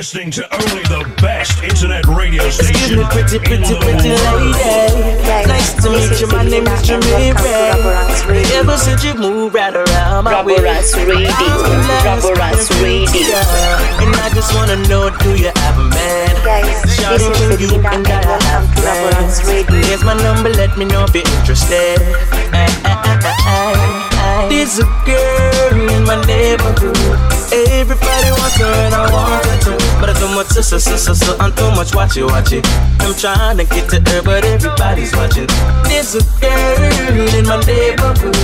listening to only the best internet radio station. Excuse me, pretty, pretty, pretty lady. Nice to meet you. My name is Jimmy Ray. Ever since you moved right around my way. Raboranks Radio. Raboranks Radio. And I just wanna know, do you have a man? Guys, Shout this out is to you Selena and and I have welcome to Raboranks plans. Here's my number, let me know if you're interested. There's a girl in my neighborhood. Everybody wants her and I want her too. But I too much so, so, so, and too much watch it, watch it. I'm trying to get to her, but everybody's watching. There's a girl in my neighborhood.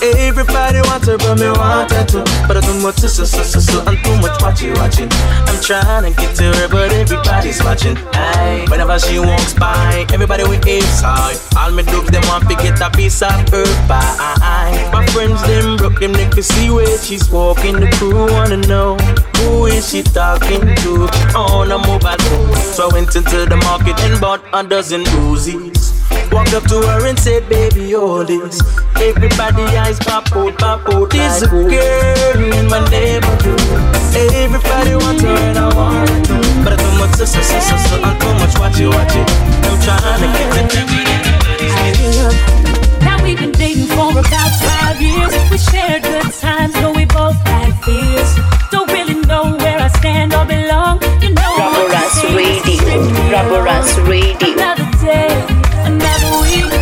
Everybody wants her, but me want her too. But I too much so, so, so, and too much watch it, watch it. I'm trying to get to her, but everybody's watching. Aye. Whenever she walks by, everybody with inside. All me dogs, them want to get a piece of her pie. My friends, them broke them neck to see where she's walking. The crew wanna know who is she talking to on a mobile phone. So I went into the market and bought a dozen Uzis. Walked up to her and said, baby, all this. Everybody eyes pop out, pop out. This a girl in my neighborhood. Everybody wants her and I want her too. But I too much, so, so, so, and too much watch it, watch it. I'm trying to get to Now we've been dating for about five years. We shared good times, but we both fears. Don't really know where I stand or belong. You know Raboranks Radio. Radio. Another day, another week,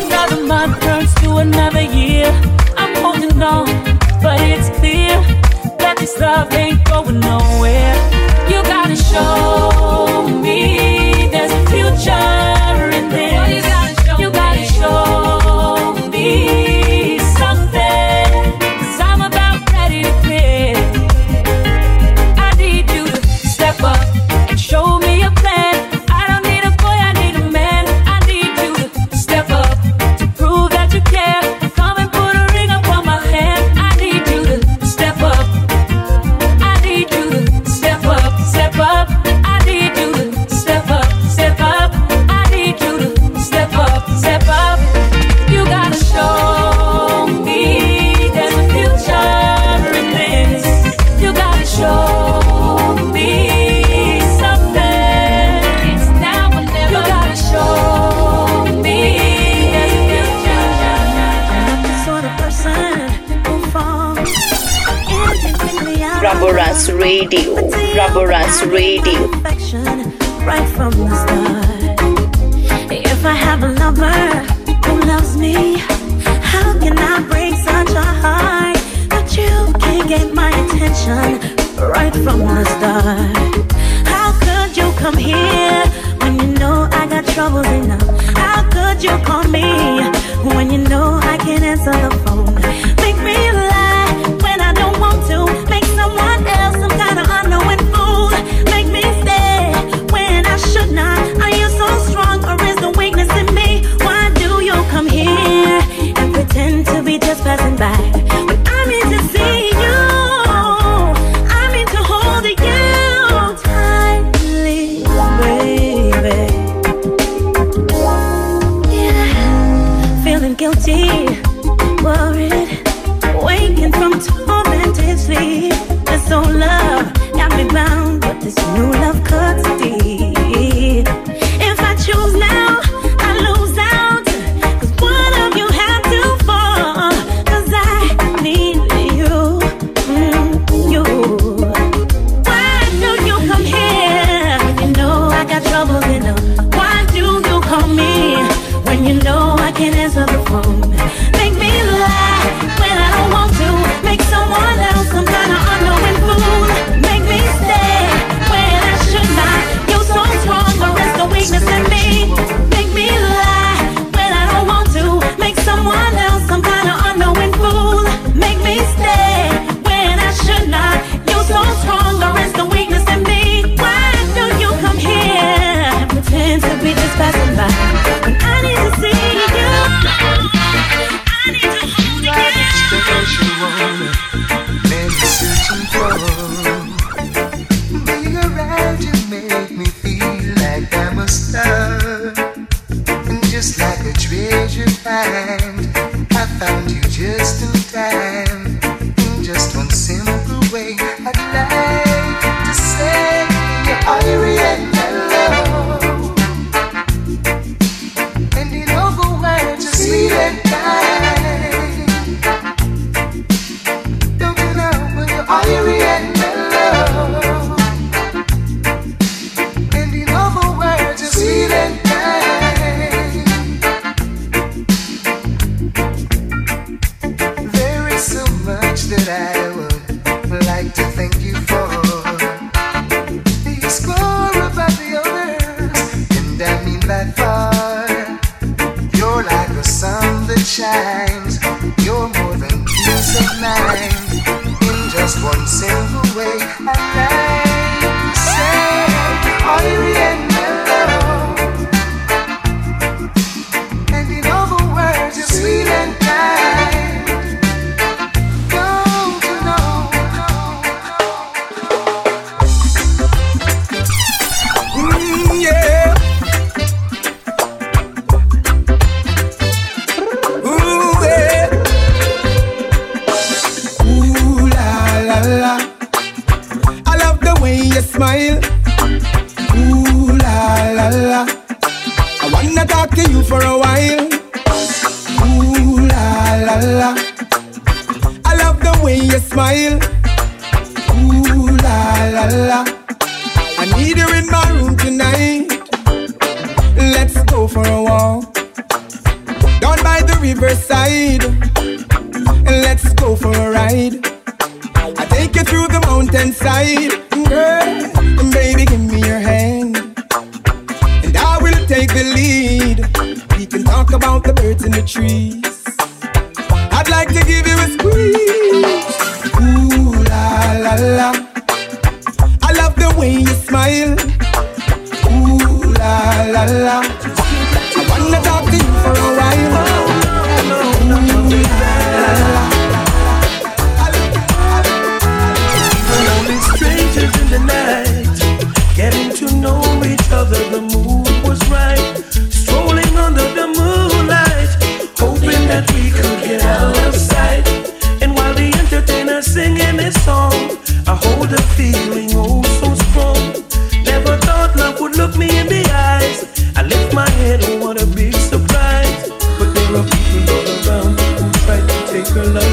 another month turns to another year. I'm holding on, but it's clear that this love ain't la. I love the way you smile. Ooh la la la. I need you in my room tonight. Let's go for a walk down by the riverside. Let's go for a ride. I take you through the mountainside, girl. Baby, give me your hand, and I will take the lead. We can talk about the birds in the trees like to give you a squeeze. Ooh la la la. I love the way you smile. Ooh la la la. I wanna talk to you for a while. Ooh la la. We're only strangers in the night, getting to know each other singing this song, I hold a feeling oh so strong. Never thought love would look me in the eyes. I lift my head, oh what a big surprise! But there are people all around who try to take her love.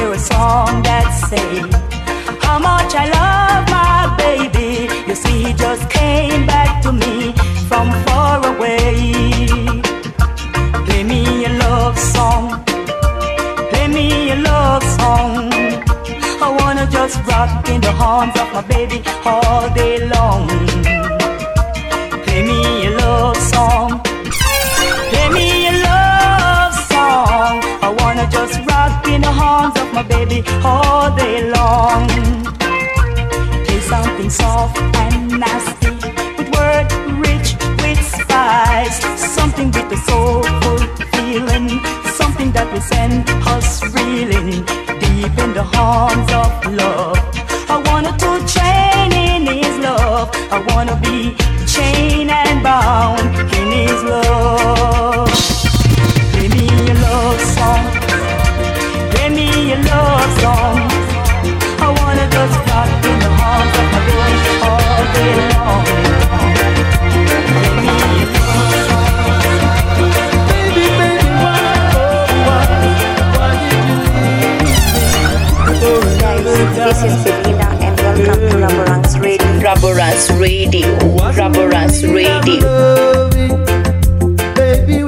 hear a song that say how much I love my baby. You see, he just came back to me from far away. Play me a love song. Play me a love song. I wanna just rock in the arms of my baby all day long. all day long. Play something soft and nasty. Raboranks Radio. Raboranks Radio. Baby,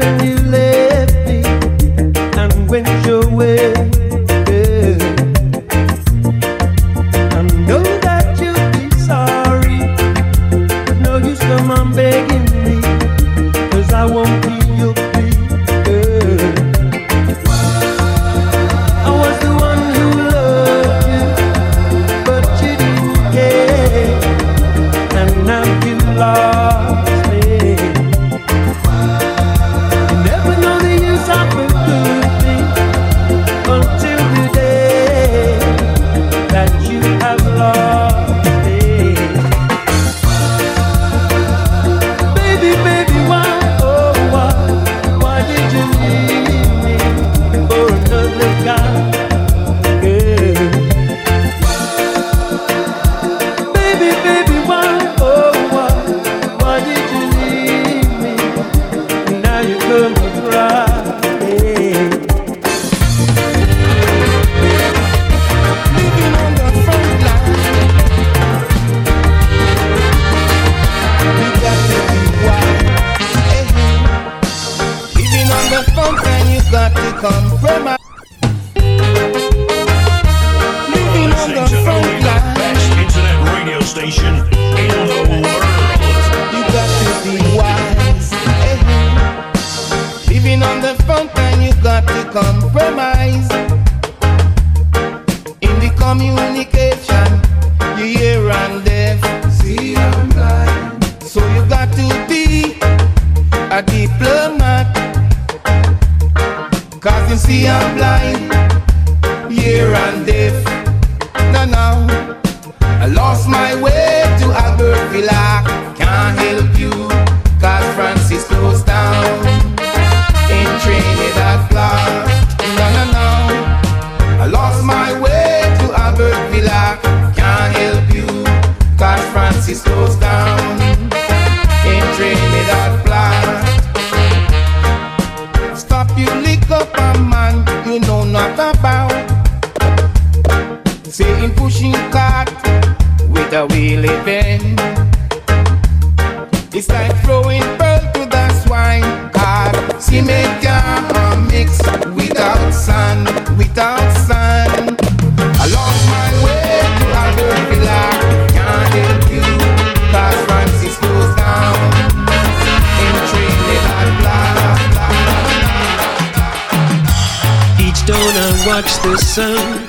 watch the sun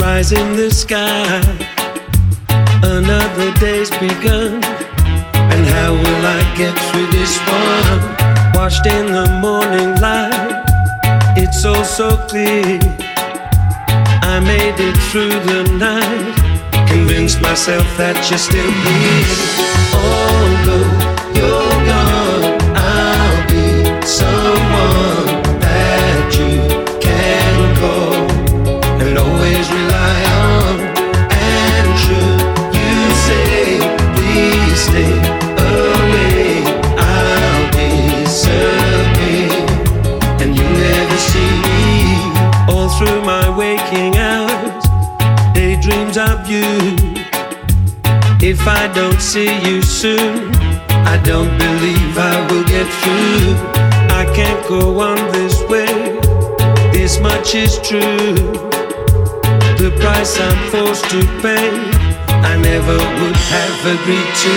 rise in the sky. Another day's begun, and how will I get through this one? Washed in the morning light, it's all so clear. I made it through the night, convinced myself that you're still here. Although you're see you soon, I don't believe I will get through. I can't go on this way, this much is true. The price I'm forced to pay, I never would have agreed to.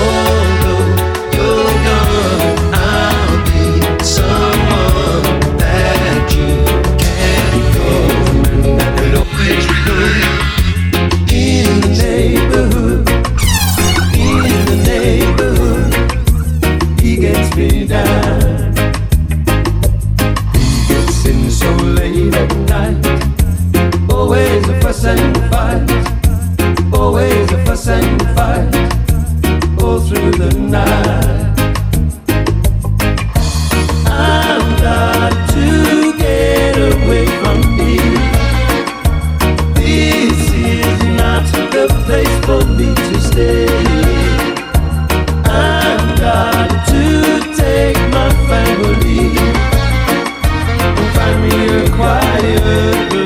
Although you're gone, for me to stay. I'm got to take my family and find me a quiet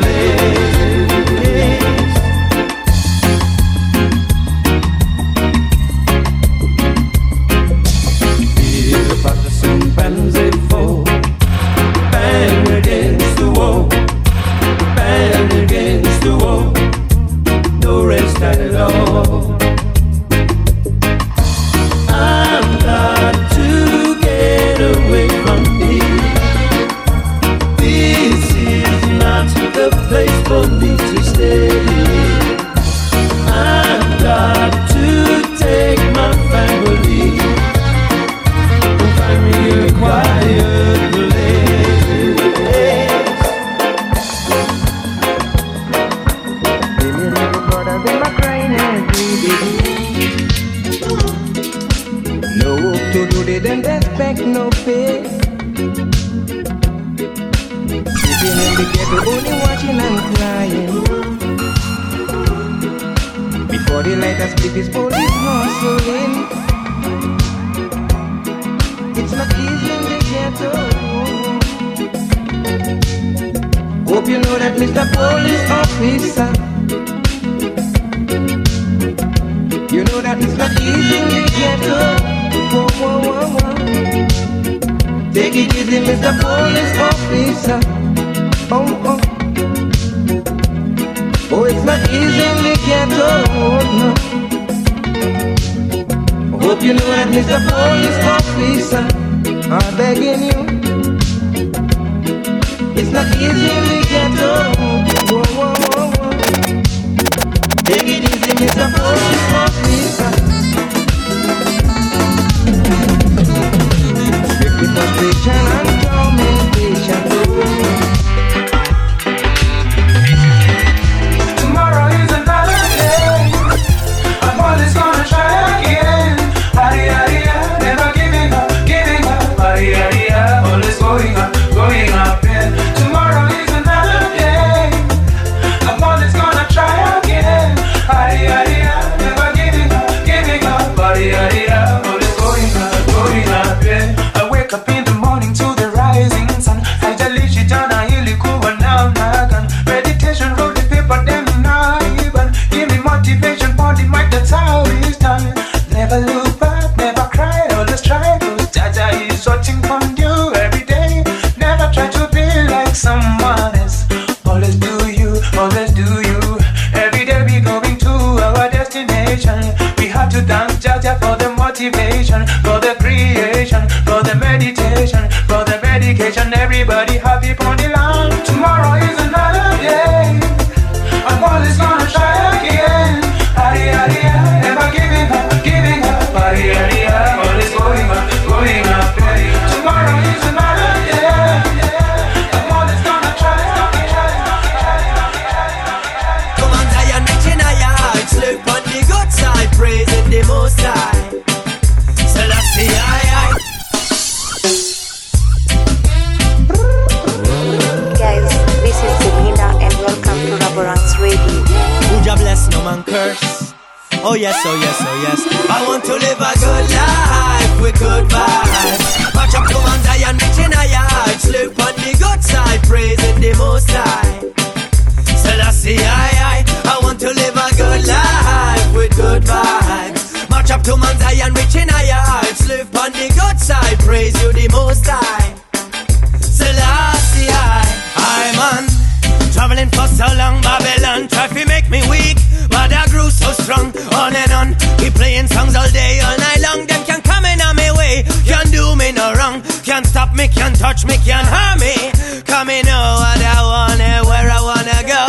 touch me can harm me. Come me know what I wanna, where I wanna go.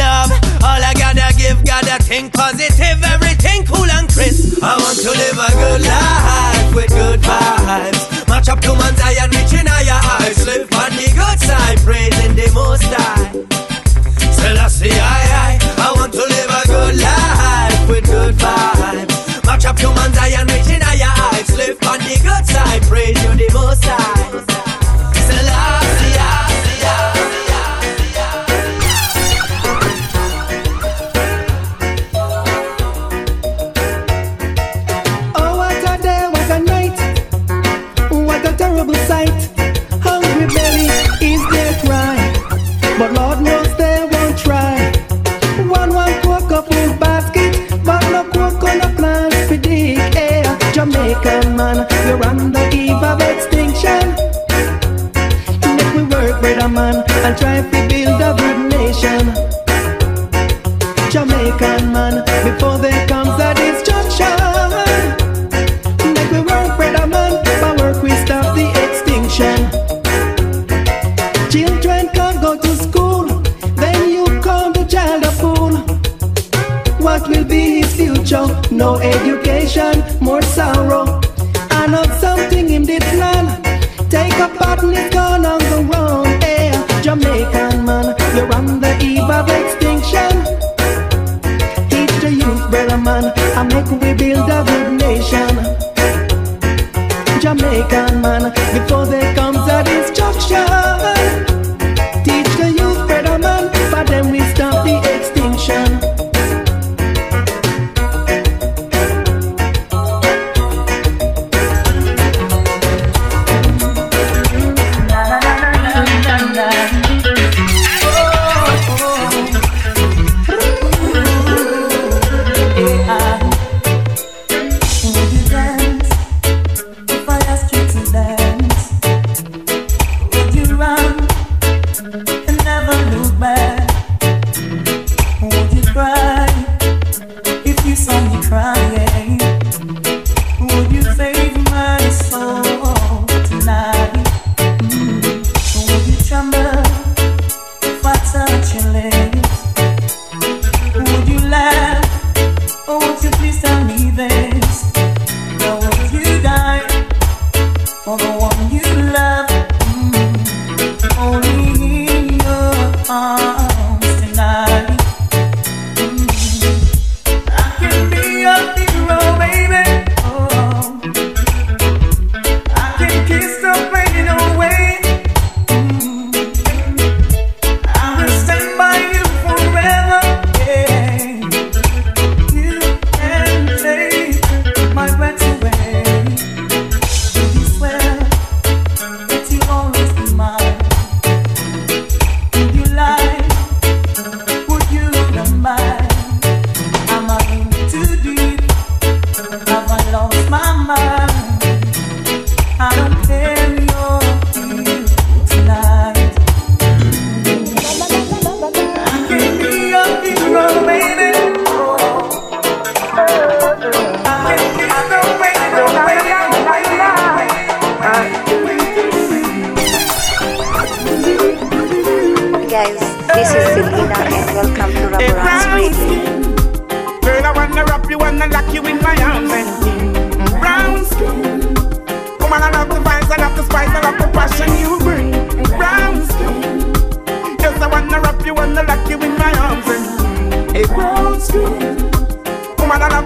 Love, all I gotta give, gotta think positive.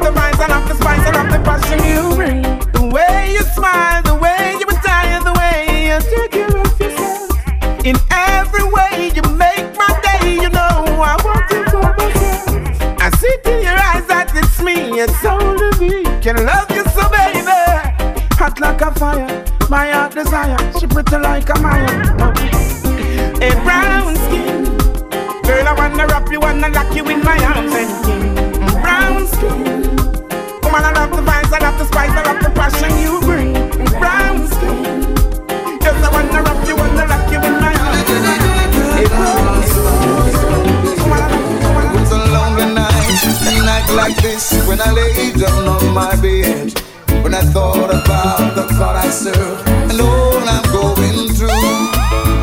the rhymes, I love the spice, I love the passion you bring. The way you smile, the way you retire, the way you take care of yourself. In every way you make my day, you know I want you for myself. I see in your eyes that it's me, it's only me. Can love you so, baby. Hot like a fire, my heart desire. She pretty like a Maya. A brown skin. Girl, I wanna wrap you, wanna lock you in my arms and brown skin. Woman, I love the vibes, I love the spice, I love the passion you bring. Brown skin, yes, I wanna wrap you, wanna lock you in my arms. A brown skin. Woman, I love- It's a lonely night, a night like this when I lay down on my bed. When I thought about the God I serve and all I'm going through.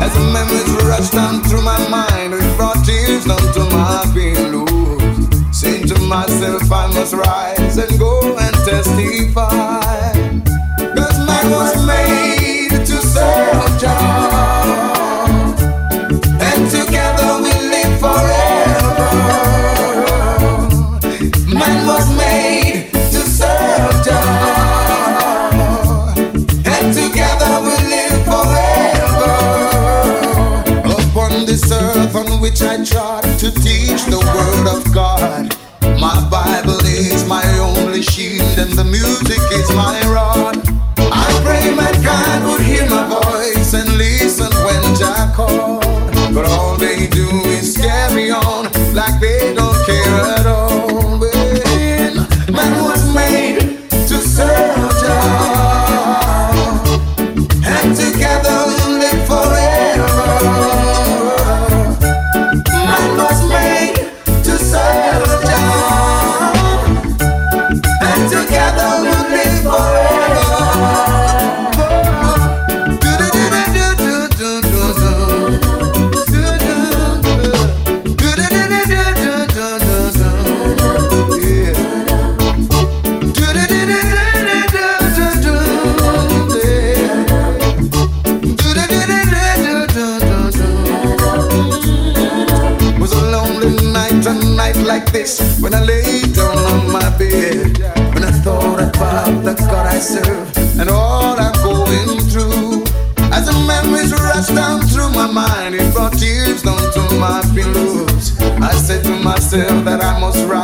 As the memories rush down through my mind, it brought tears down to my pillows. Saying to myself, I must rise and go which I trod to teach the word of God. My Bible is my only shield and the music is my rod. I pray my God would hear my voice and listen when Jah call. But all they do is carry on must rise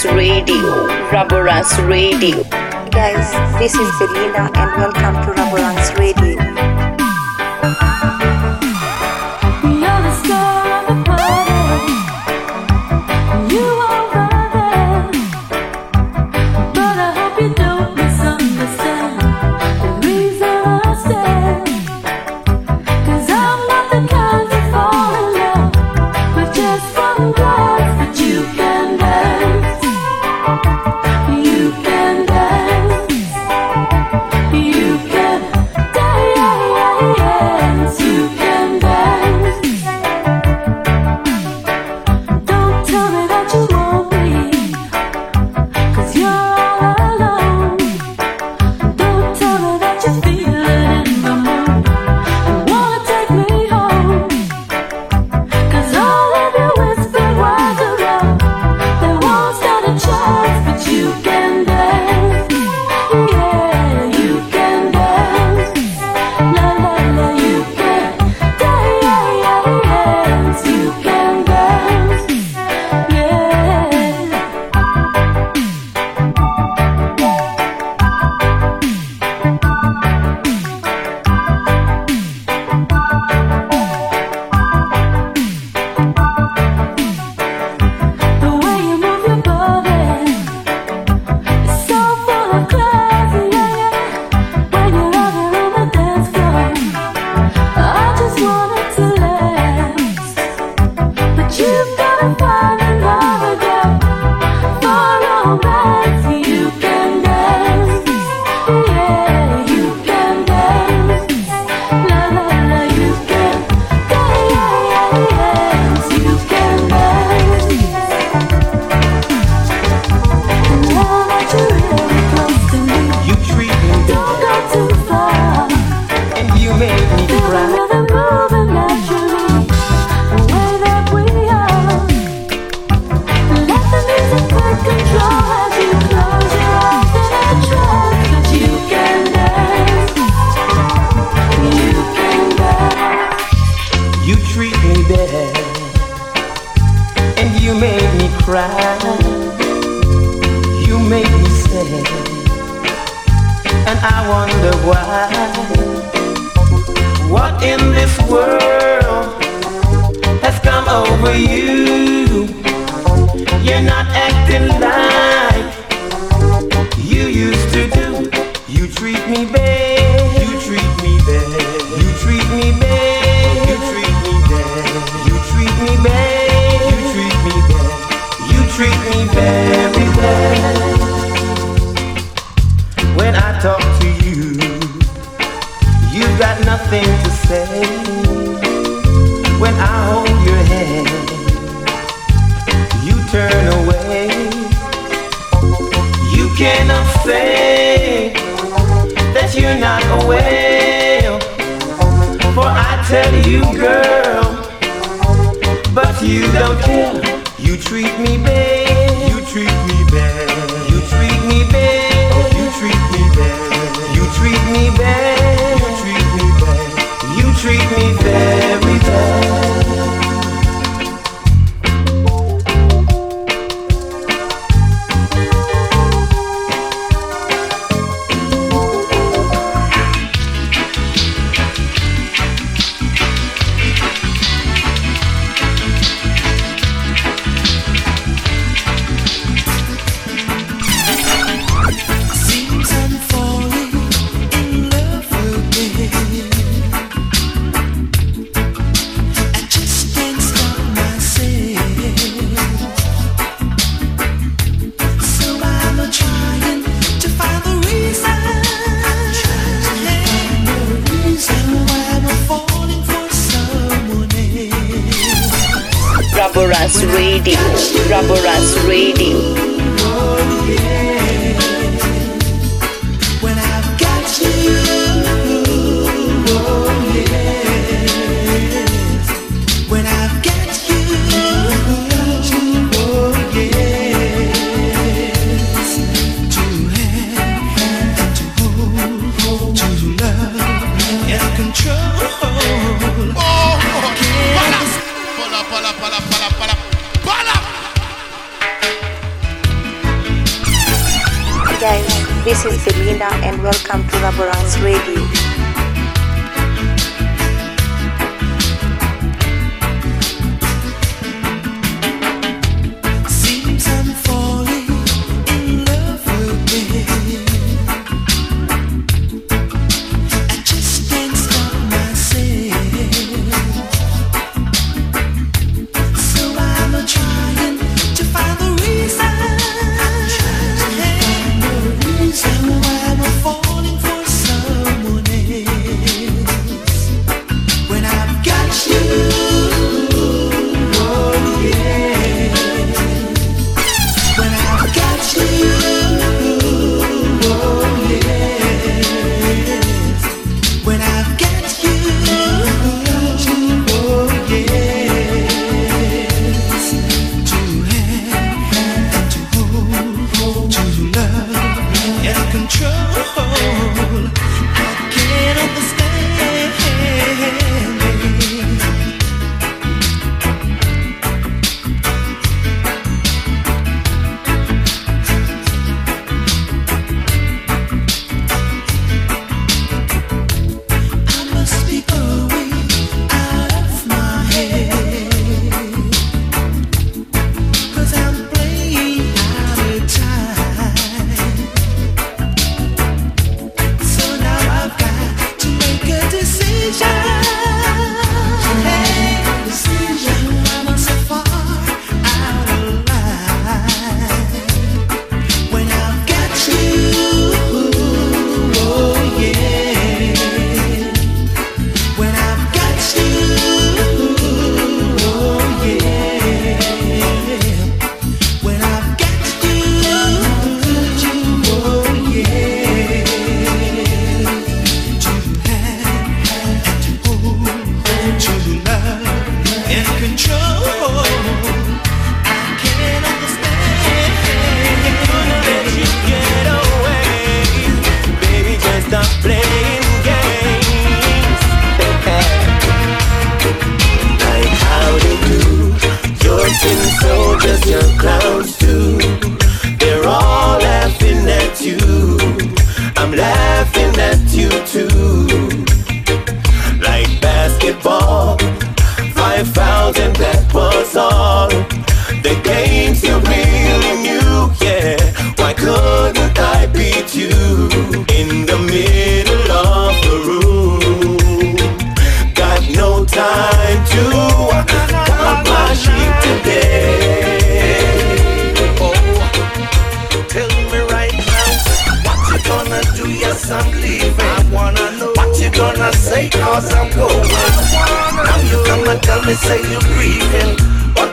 Raboranks Radio, Raboranks Radio. Guys, this is Belinda and welcome to Raboranks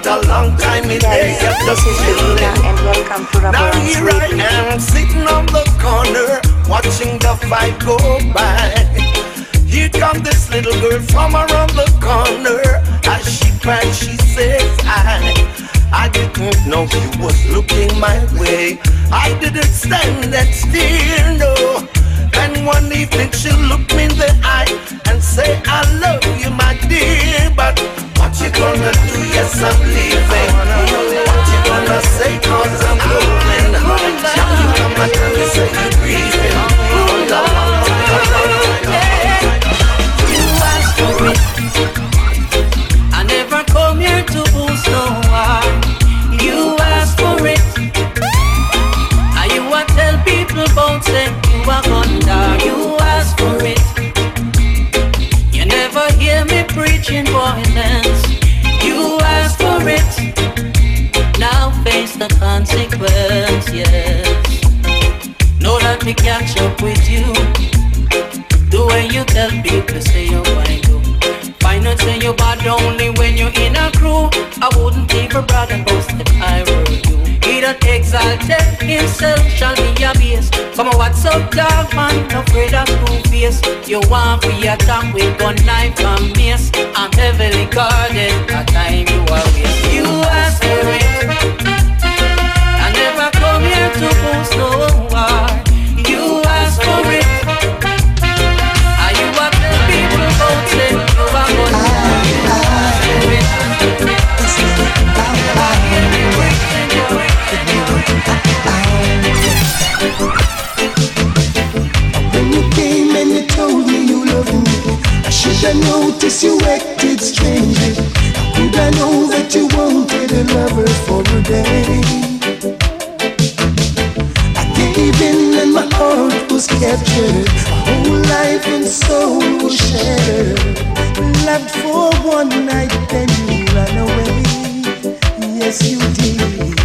a long time it ain't yeah, just chilling. And welcome to Rubber Now here I am sitting on the corner watching the fight go by. Here comes this little girl from around the corner. As she cried, she says, I, I didn't know you was looking my way. I didn't stand that still, no. And one evening she looked me in the eye and say I love you, my dear. But what you gonna do? Yes, I'm leaving. What you gonna say? Cause I'm going. Shall you come and tell me say you're grieving? Oh, no, no, no, no, no, no. the consequence, yes. Know that me catch up with you. The way you tell people say you're fine, you. Why not say you're bad only when you're in a crew? I wouldn't leave a brother post if I were you. He that exalted himself shall be abased. Come on, what's up, dog man? Afraid of school face. You want free attack with gun, knife, and mace. I'm heavily guarded. At time you are with You are spirit. I notice you acted strangely? How could I know that you wanted a lover for a day? I gave in and my heart was captured. My whole life and soul was shattered. Loved for one night, then you ran away. Yes, you did.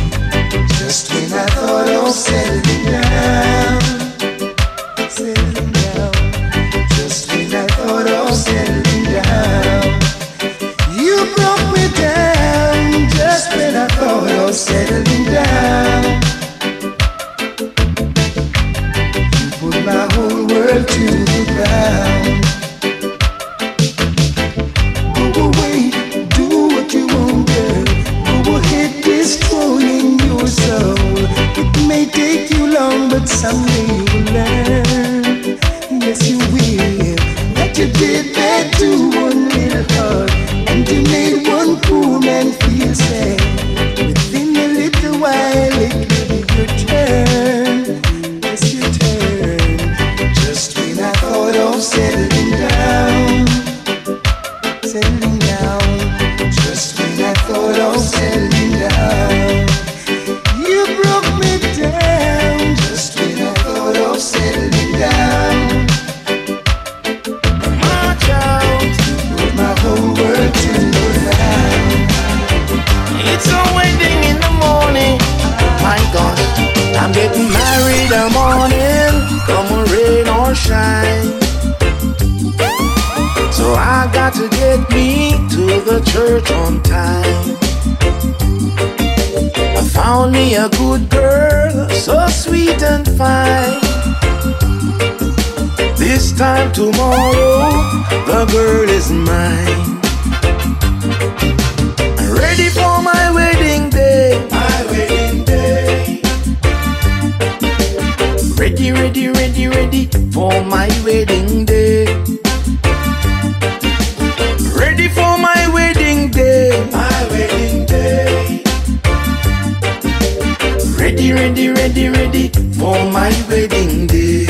ready, ready, ready, ready for my wedding day.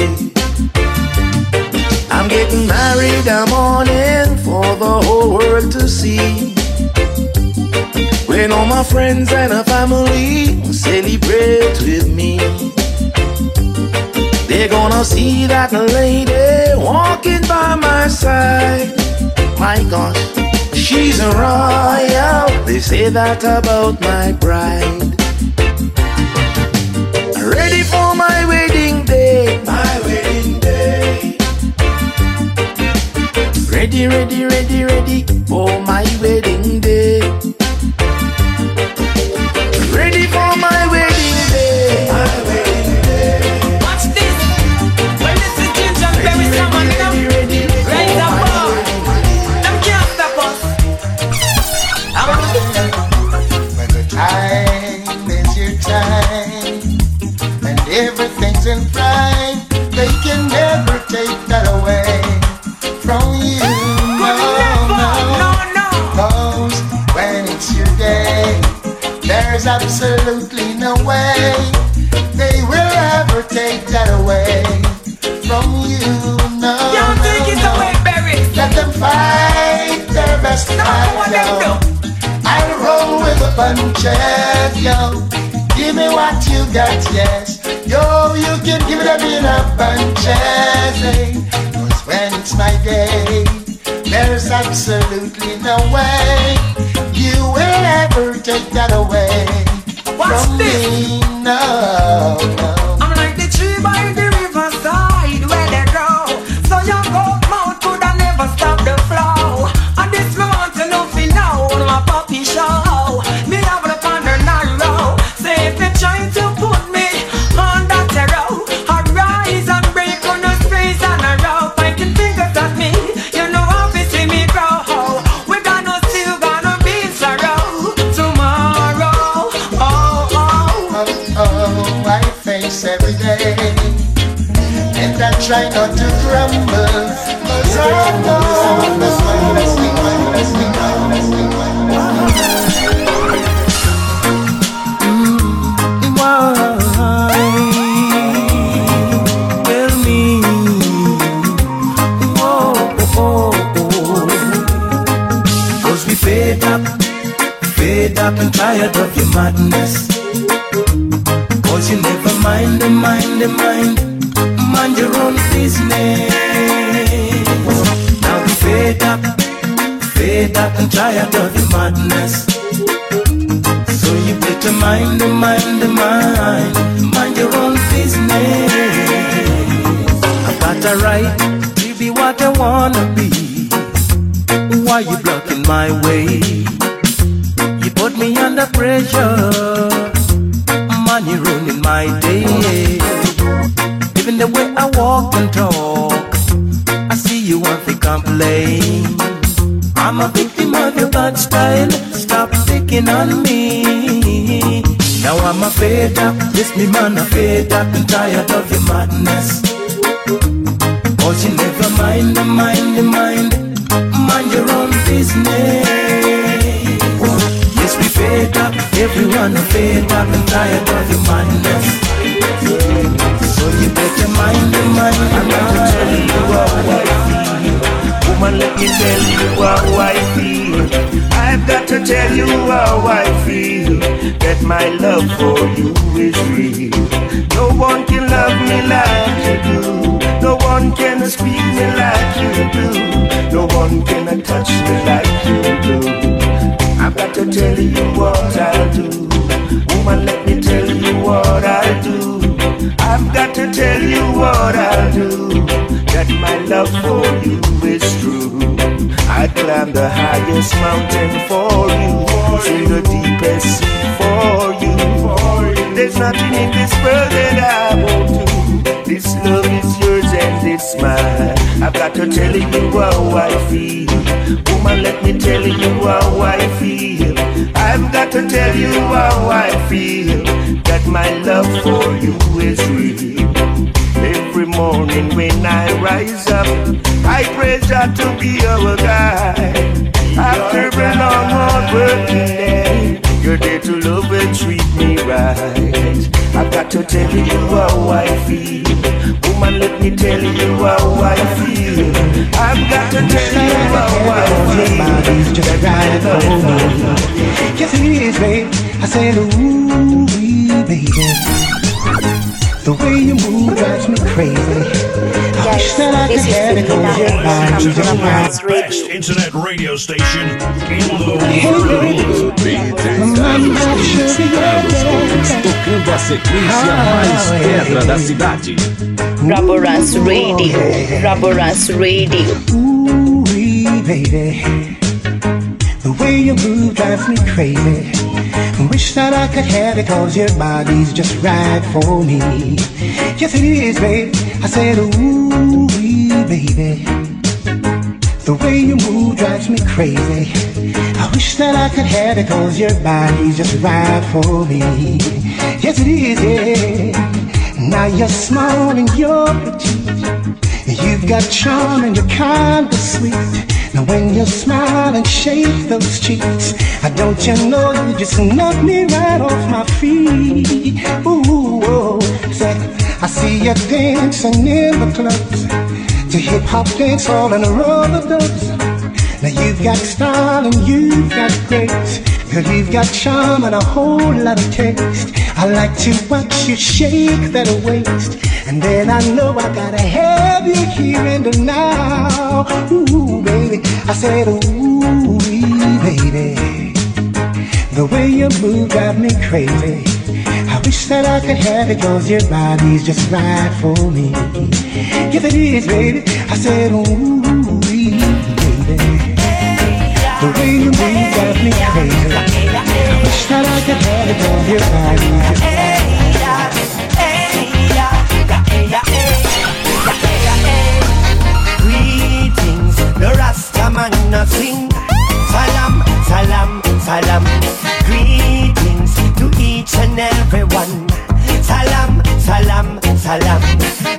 I'm getting married the morning for the whole world to see. When all my friends and our family celebrate with me, they're gonna see that lady walking by my side. My gosh, she's a royal. They say that about my bride. Ready, ready, ready, ready for my wedding day. there's absolutely no way they will ever take that away from you. No, you no, take no. it away, Barry. Let them fight their best no, fight, yo. I roll with the punches, yo. Give me what you got, yes. Yo, you can give it up in a bunches, eh? Cause when it's my day, there's absolutely no way never take that away Watch from this. me. No, no. shine on you. And tired of your madness. Cause you never mind, mind, mind, mind your own business. Yes, we fed up, everyone fed up and tired of your madness. So you better mind, mind, mind, Woman, let me tell you how I feel. I've got to tell you how I feel. That my love for you is real. Do. No one can speak me like you do. No one can touch me like you do. I've got to tell you what I'll do. Woman, let me tell you what I'll do. I've got to tell you what I'll do. That my love for you is true. I'd climb the highest mountain for you. Swim the deepest sea for you. There's nothing in this world that I got to tell you how I feel. Woman, let me tell you how I feel. I've got to tell you how I feel. That my love for you is real. Every morning when I rise up, I pray God to be our guide. After a long hard working day, you're there to love and treat me right. I've got to tell you how I feel. Woman, let me tell you how I feel. I've got to tell you how I feel. Body's just right for me. Yes, it is, babe. I said, ooh, baby. The way you move drives me crazy. I wish that I could this is have it Selena on your and mind. welcome to Just Ramona's right. Best internet radio station in the Hey, world. baby. I'm not sure yet. Tocando a sequência mais pedra da cidade. Raboranks Radio. Raboranks Radio. Ooh, baby. The way you move drives me crazy. Wish that I could have it cause your body's just right for me. Yes, it is, babe. I said, ooh, baby. The way you move drives me crazy. I wish that I could have it cause your body's just right for me. Yes, it is, yeah. Now you're small and you're petite. You've got charm and you're kind of sweet. Now when you smile and shake those cheeks, I don't you know you just knock me right off my feet. Ooh, oh, say, I see you dancing in the clubs to hip hop dance all in a row of dubs. Now you've got style and you've got grace. You've got charm and a whole lot of taste. I like to watch you shake that waist. And then I know I gotta have you here and now. Ooh, baby. I said, ooh, baby. The way you move got me crazy. I wish that I could have it cause your body's just right for me. Yes, it is, baby. I said, ooh. The way you move got me crazy. I wish that I could have it cause your right Greetings, the Rasta man a sing. Salam, salam, salam. Greetings to each and every one. Salam, salam, salam.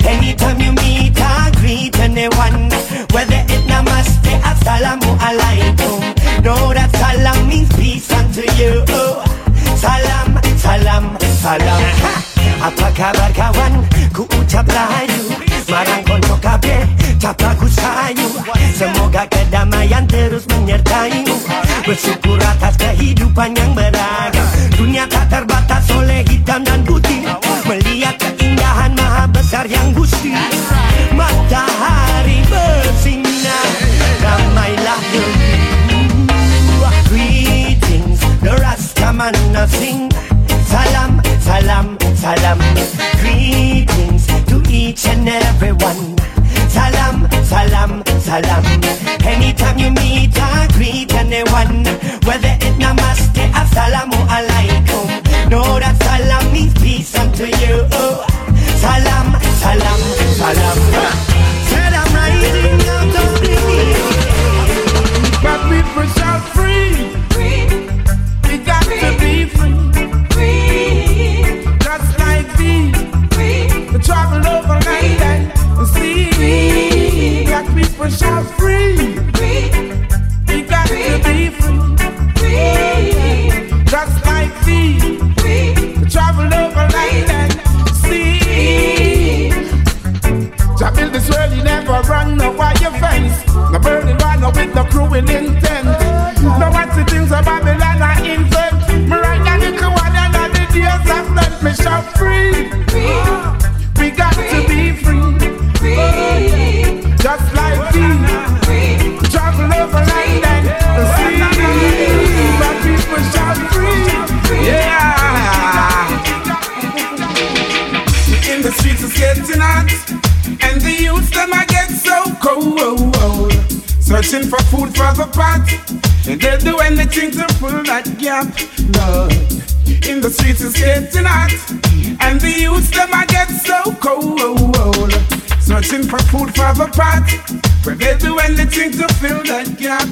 Anytime you meet or greet anyone, whether it namaste, assalamu alaikum. Salam. Apa kabar kawan? Ku ucap rahayu Marang konco kabeh ucap sayu Semoga kedamaian terus menyertaimu Bersyukur atas kehidupan yang beragam Dunia tak terbatas oleh hitam dan putih salam, Greetings to each and everyone Salam, salam, salam. Anytime you meet or greet anyone. Whether it namaste, assalamu alaikum free. We got to be free. Just like travel over land and sea. Build this world, never run no wire fence. With what's the things of Babylon I invent. Me and the days me shout free. Searching for food for the pot And they'll do anything to fill that gap. Lord In the streets it's getting hot. And the youths them I get so cold. Searching for food for the pot Where they'll do anything to fill that gap.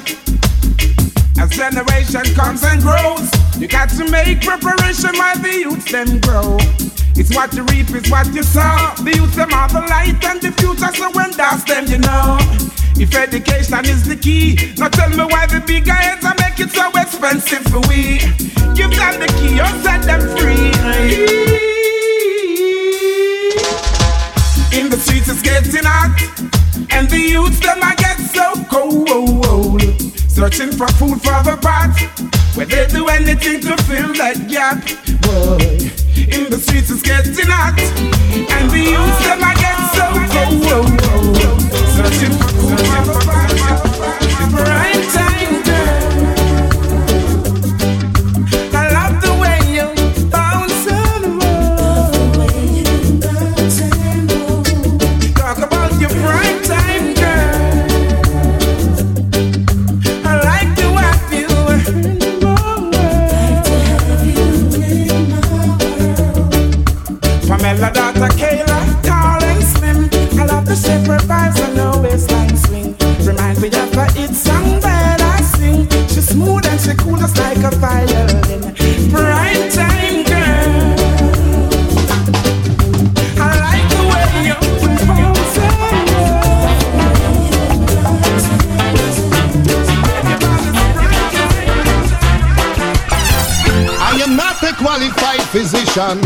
As generation comes and grows, you got to make preparation while the youth them grow. It's what you reap, it's what you sow. The youth them are the light and the future, so when that's them, you know. If education is the key, now tell me why the big heads are make it so expensive for we. Give them the key or set them free. In the streets it's getting hot, and the youths them I get so cold. Searching for food for the pot, where they do anything to fill that gap. Boy, in the streets it's getting hot, and the youths them I get so cold. Searching for food qualified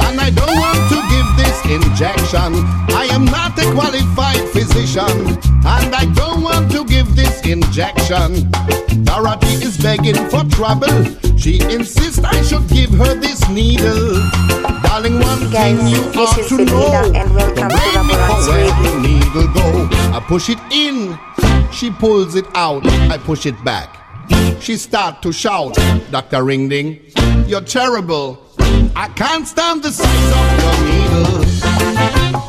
and I don't want to give this injection. I am not a qualified physician, and I don't want to give this injection. Dorothy is begging for trouble. She insists I should give her this needle. Darling, one Guys, thing you this ought to know. and welcome to Raboranks where the needle go. I push it in, she pulls it out. I push it back. She start to shout, Dr. Ringding, you're terrible. I can't stand the sight of your needle.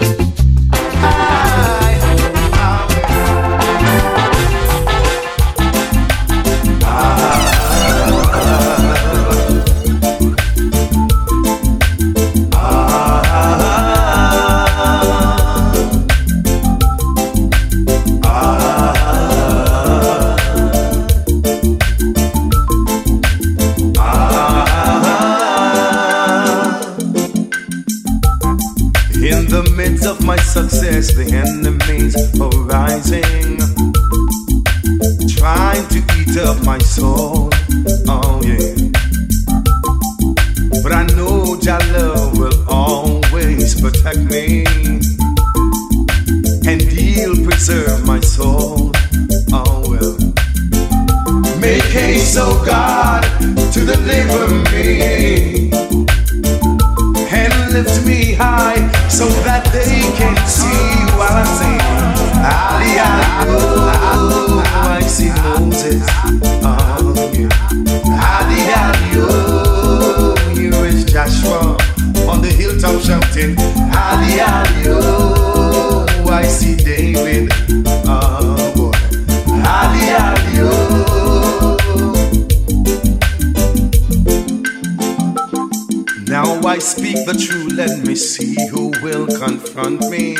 Deliver me and lift me high so that they can see while I sing. Ali, Ali, oh, I see Moses. Oh, yeah. Ali, oh, here is Joshua on the hilltop shouting. Ali, oh, I speak the truth, let me see who will confront me.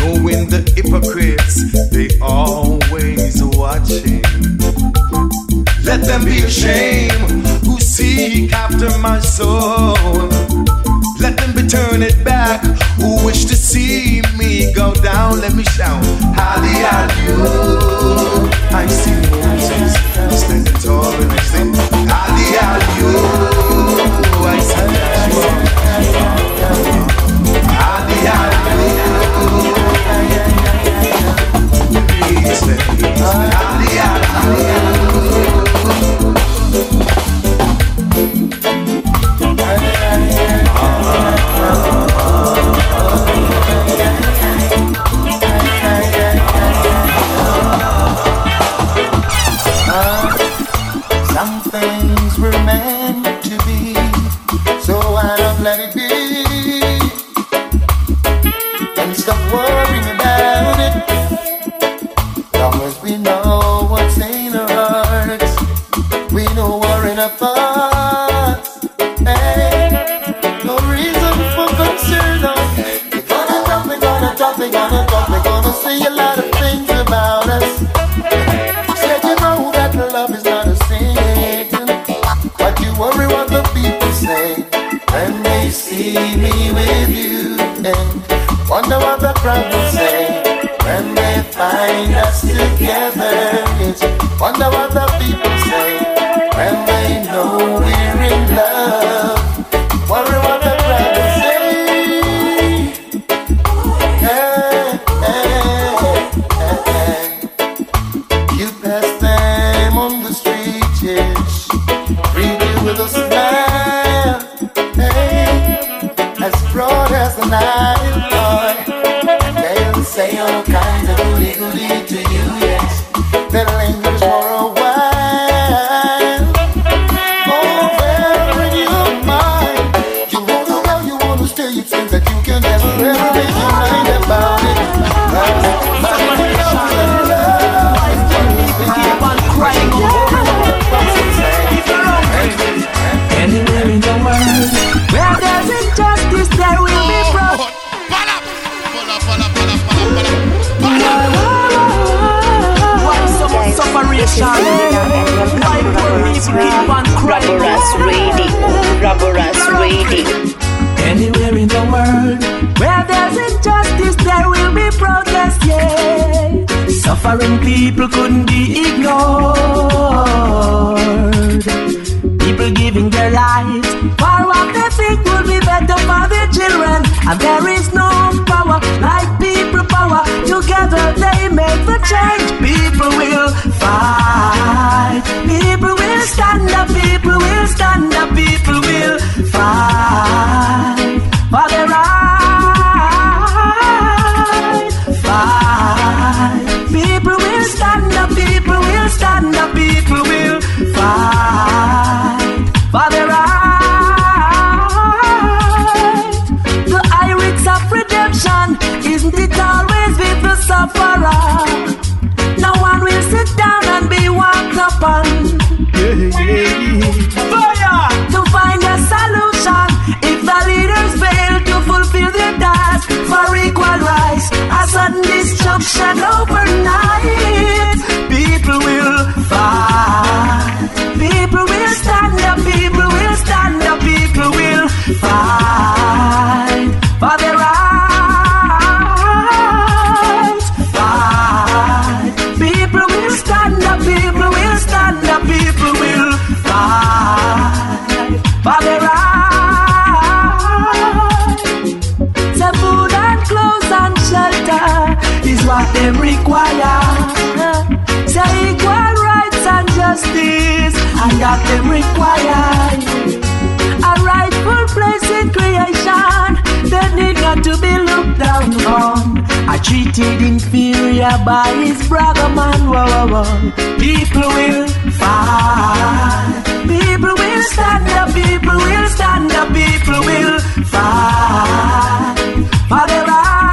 Knowing the hypocrites, they always watching. Let them be ashamed who seek after my soul. Let them be turn it back who wish to see me go down. Let me shout, Hallelujah. I see standing tall and I sing, Hallelujah. Joshua. Will say when they find us together. Yes, wonder what the people say when they know we're in love. Suffering people couldn't be ignored. People giving their lives for what they think will be better for their children. And there is no power like people power. Together they make the change. People will fight. People will stand up. People will stand up. People will fight No one will sit down and be walked upon. Fire! To find a solution if the leaders fail to fulfill their task for equal rights. A sudden destruction overnight. People will fight. People will stand up. People will stand up. People will fight justice, and that them require. A rightful place in creation, they need not to be looked down on. I treated inferior by his brother man. Whoa, whoa, whoa. People will fight. People will stand up. People will stand up. People will fight for the right.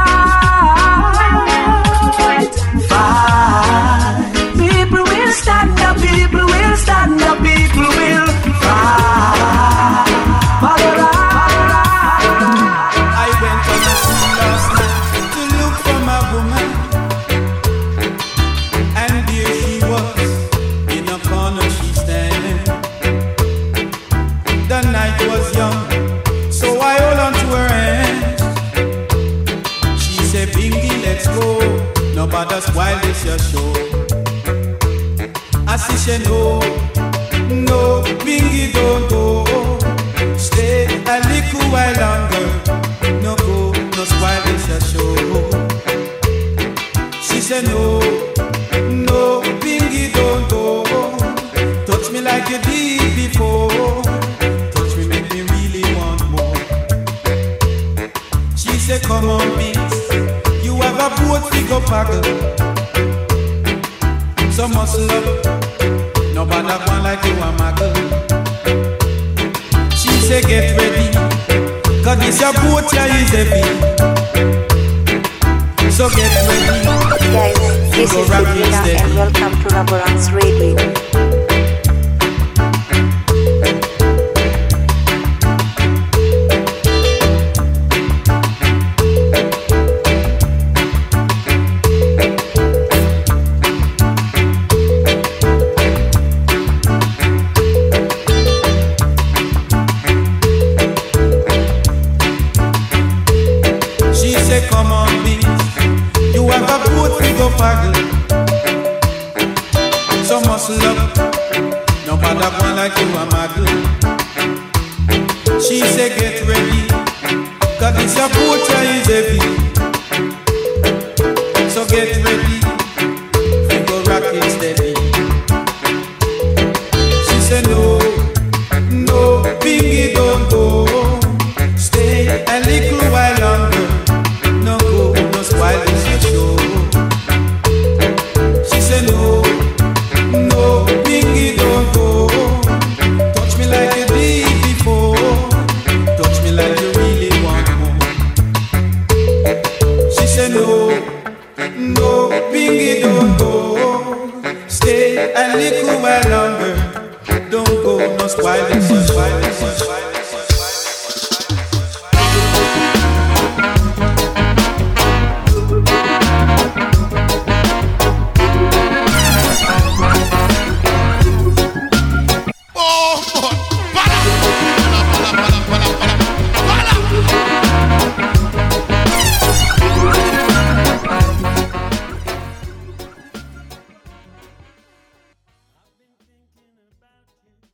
See no, no, Bingy don't go. Stay a little while longer. No go, no spoil this show. She said no, no, Bingy don't go. Touch me like you did before. Touch me make me really want more. She said come on, beats. You have a boat we go paddle. So muscle up. Like you a muggle. She say get ready. Cause this your boat is heavy. So get ready. Guys, this is rock it Selena steady. and welcome to Raboranks Radio.